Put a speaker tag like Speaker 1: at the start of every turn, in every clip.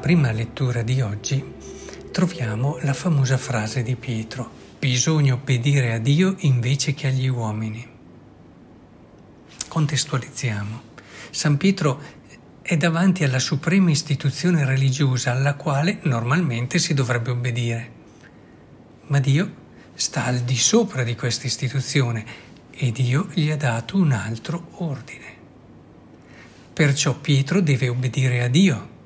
Speaker 1: Prima lettura di oggi troviamo la famosa frase di Pietro, bisogna obbedire a Dio invece che agli uomini. Contestualizziamo. San Pietro è davanti alla suprema istituzione religiosa alla quale normalmente si dovrebbe obbedire. Ma Dio sta al di sopra di questa istituzione e Dio gli ha dato un altro ordine. Perciò Pietro deve obbedire a Dio.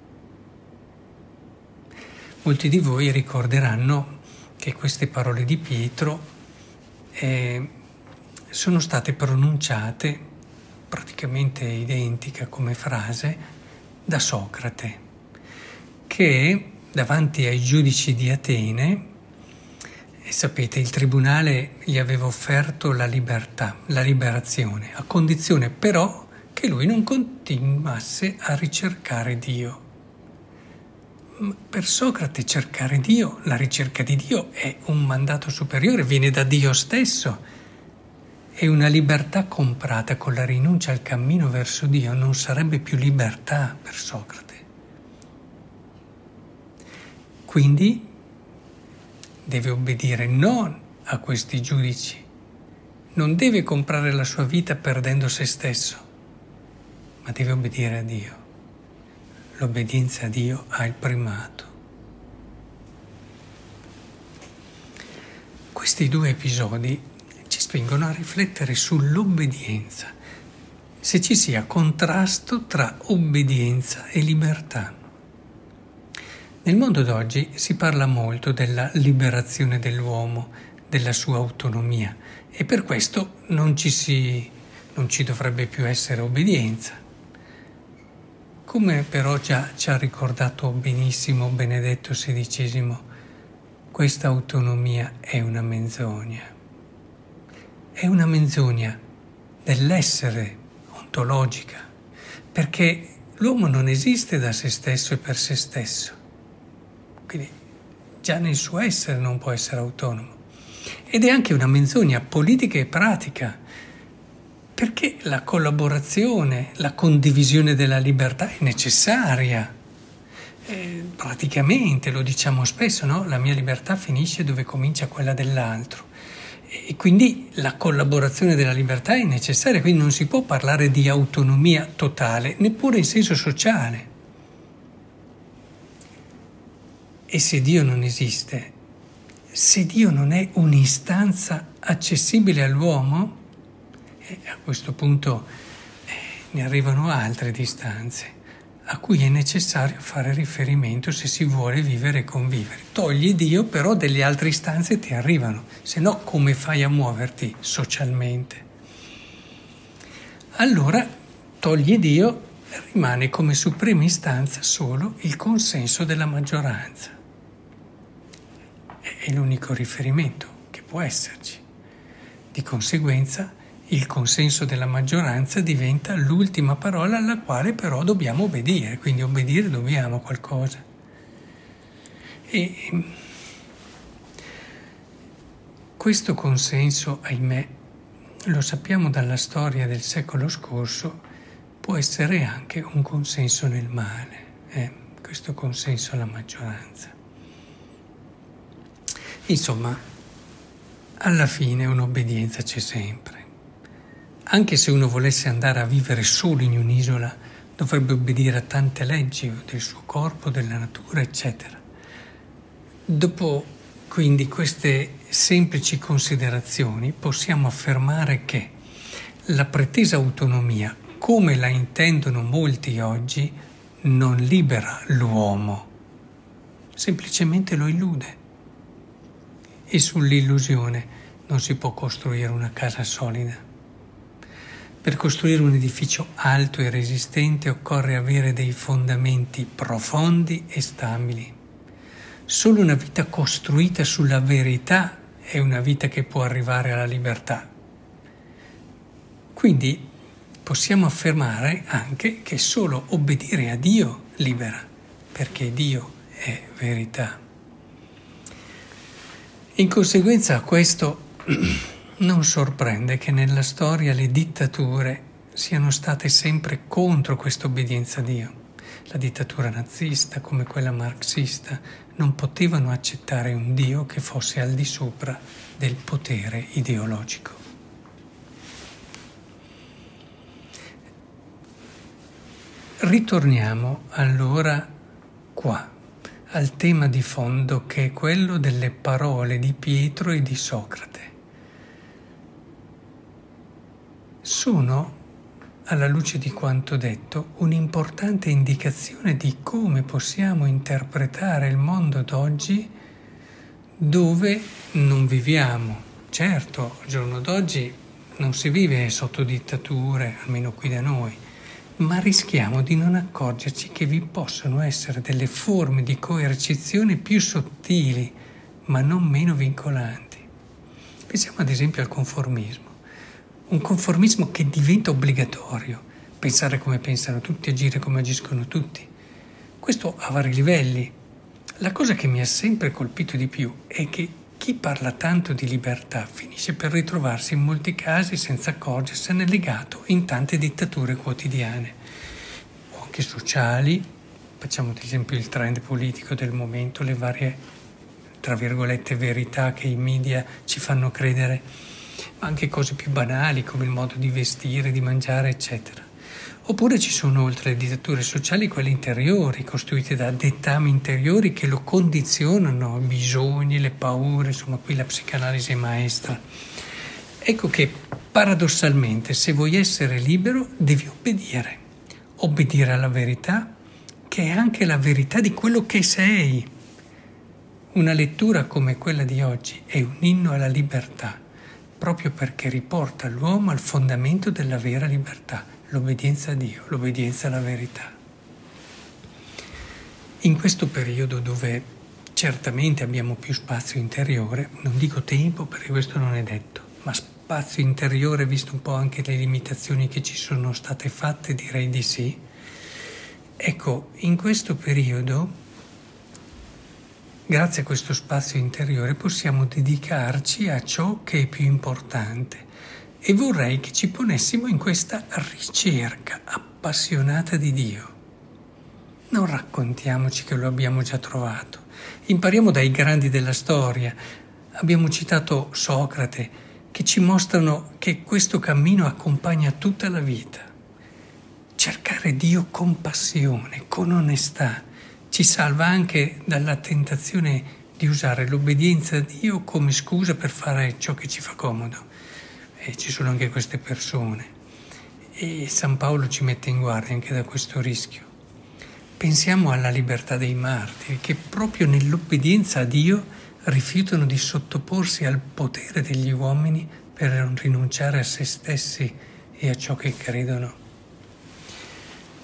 Speaker 1: Molti di voi ricorderanno che queste parole di Pietro eh, sono state pronunciate praticamente identica come frase da Socrate, che davanti ai giudici di Atene, e sapete, il tribunale gli aveva offerto la libertà, la liberazione, a condizione però che lui non continuasse a ricercare Dio. Per Socrate cercare Dio, la ricerca di Dio è un mandato superiore, viene da Dio stesso e una libertà comprata con la rinuncia al cammino verso Dio non sarebbe più libertà per Socrate. Quindi deve obbedire non a questi giudici, non deve comprare la sua vita perdendo se stesso, ma deve obbedire a Dio. L'obbedienza a Dio ha il primato. Questi due episodi spingono a riflettere sull'obbedienza, se ci sia contrasto tra obbedienza e libertà. Nel mondo d'oggi si parla molto della liberazione dell'uomo, della sua autonomia e per questo non ci, si, non ci dovrebbe più essere obbedienza. Come però già ci ha ricordato benissimo Benedetto XVI, questa autonomia è una menzogna è una menzogna dell'essere ontologica, perché l'uomo non esiste da se stesso e per se stesso, quindi già nel suo essere non può essere autonomo. Ed è anche una menzogna politica e pratica, perché la collaborazione, la condivisione della libertà è necessaria. Eh, praticamente, lo diciamo spesso, no? la mia libertà finisce dove comincia quella dell'altro. E quindi la collaborazione della libertà è necessaria, quindi non si può parlare di autonomia totale, neppure in senso sociale. E se Dio non esiste, se Dio non è un'istanza accessibile all'uomo, a questo punto eh, ne arrivano altre distanze a cui è necessario fare riferimento se si vuole vivere e convivere. Togli Dio, però delle altre istanze ti arrivano, se no come fai a muoverti socialmente? Allora togli Dio, rimane come suprema istanza solo il consenso della maggioranza. È l'unico riferimento che può esserci. Di conseguenza, il consenso della maggioranza diventa l'ultima parola alla quale però dobbiamo obbedire, quindi obbedire dobbiamo qualcosa. E questo consenso, ahimè, lo sappiamo dalla storia del secolo scorso, può essere anche un consenso nel male, eh? questo consenso alla maggioranza. Insomma, alla fine un'obbedienza c'è sempre. Anche se uno volesse andare a vivere solo in un'isola, dovrebbe obbedire a tante leggi del suo corpo, della natura, eccetera. Dopo quindi queste semplici considerazioni possiamo affermare che la pretesa autonomia, come la intendono molti oggi, non libera l'uomo, semplicemente lo illude. E sull'illusione non si può costruire una casa solida. Per costruire un edificio alto e resistente occorre avere dei fondamenti profondi e stabili. Solo una vita costruita sulla verità è una vita che può arrivare alla libertà. Quindi possiamo affermare anche che solo obbedire a Dio libera, perché Dio è verità. In conseguenza a questo non sorprende che nella storia le dittature siano state sempre contro questa obbedienza a Dio. la dittatura nazista come quella marxista, non potevano accettare un Dio che fosse al di sopra del potere ideologico. Ritorniamo allora qua, al tema di fondo che è quello delle parole di Pietro e di Socrate. Sono, alla luce di quanto detto, un'importante indicazione di come possiamo interpretare il mondo d'oggi dove non viviamo. Certo, al giorno d'oggi non si vive sotto dittature, almeno qui da noi, ma rischiamo di non accorgerci che vi possono essere delle forme di coercizione più sottili, ma non meno vincolanti. Pensiamo ad esempio al conformismo. Un conformismo che diventa obbligatorio, pensare come pensano tutti, agire come agiscono tutti. Questo a vari livelli. La cosa che mi ha sempre colpito di più è che chi parla tanto di libertà finisce per ritrovarsi in molti casi senza accorgersene legato in tante dittature quotidiane o anche sociali. Facciamo ad esempio il trend politico del momento, le varie, tra virgolette, verità che i media ci fanno credere, anche cose più banali come il modo di vestire, di mangiare, eccetera. Oppure ci sono oltre le dittature sociali quelle interiori, costruite da dettami interiori che lo condizionano, i bisogni, le paure, insomma qui la psicanalisi è maestra. Ecco che paradossalmente se vuoi essere libero devi obbedire, obbedire alla verità che è anche la verità di quello che sei. Una lettura come quella di oggi è un inno alla libertà, proprio perché riporta l'uomo al fondamento della vera libertà l'obbedienza a Dio, l'obbedienza alla verità. In questo periodo dove certamente abbiamo più spazio interiore, non dico tempo perché questo non è detto, ma spazio interiore, visto un po' anche le limitazioni che ci sono state fatte, direi di sì. Ecco, in questo periodo, grazie a questo spazio interiore, possiamo dedicarci a ciò che è più importante e vorrei che ci ponessimo in questa ricerca appassionata di Dio. Non raccontiamoci che lo abbiamo già trovato. Impariamo dai grandi della storia. Abbiamo citato Socrate, che ci mostrano che questo cammino accompagna tutta la vita. Cercare Dio con passione, con onestà, ci salva anche dalla tentazione di usare l'obbedienza a Dio come scusa per fare ciò che ci fa comodo e ci sono anche queste persone. E San Paolo ci mette in guardia anche da questo rischio. Pensiamo alla libertà dei martiri che proprio nell'obbedienza a Dio rifiutano di sottoporsi al potere degli uomini per rinunciare a se stessi e a ciò che credono.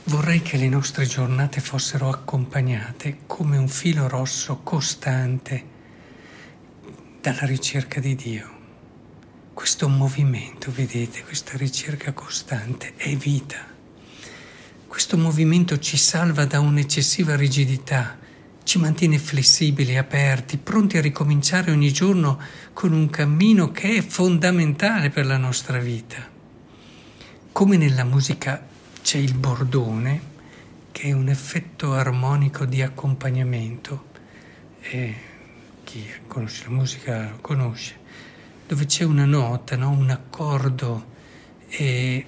Speaker 1: Vorrei che le nostre giornate fossero accompagnate come un filo rosso costante dalla ricerca di Dio. Questo movimento, vedete, questa ricerca costante è vita. Questo movimento ci salva da un'eccessiva rigidità, ci mantiene flessibili, aperti, pronti a ricominciare ogni giorno con un cammino che è fondamentale per la nostra vita. Come nella musica c'è il bordone, che è un effetto armonico di accompagnamento, e chi conosce la musica lo conosce dove c'è una nota, no? un accordo eh,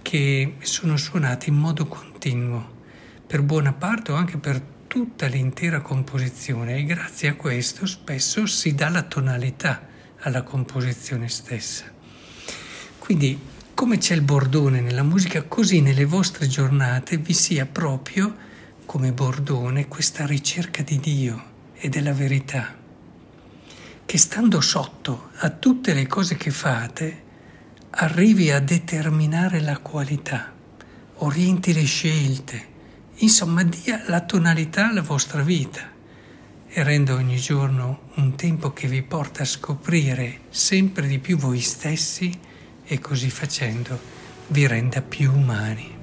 Speaker 1: che sono suonati in modo continuo, per buona parte o anche per tutta l'intera composizione e grazie a questo spesso si dà la tonalità alla composizione stessa. Quindi come c'è il bordone nella musica, così nelle vostre giornate vi sia proprio come bordone questa ricerca di Dio e della verità che stando sotto a tutte le cose che fate, arrivi a determinare la qualità, orienti le scelte, insomma dia la tonalità alla vostra vita. E renda ogni giorno un tempo che vi porta a scoprire sempre di più voi stessi e così facendo vi renda più umani.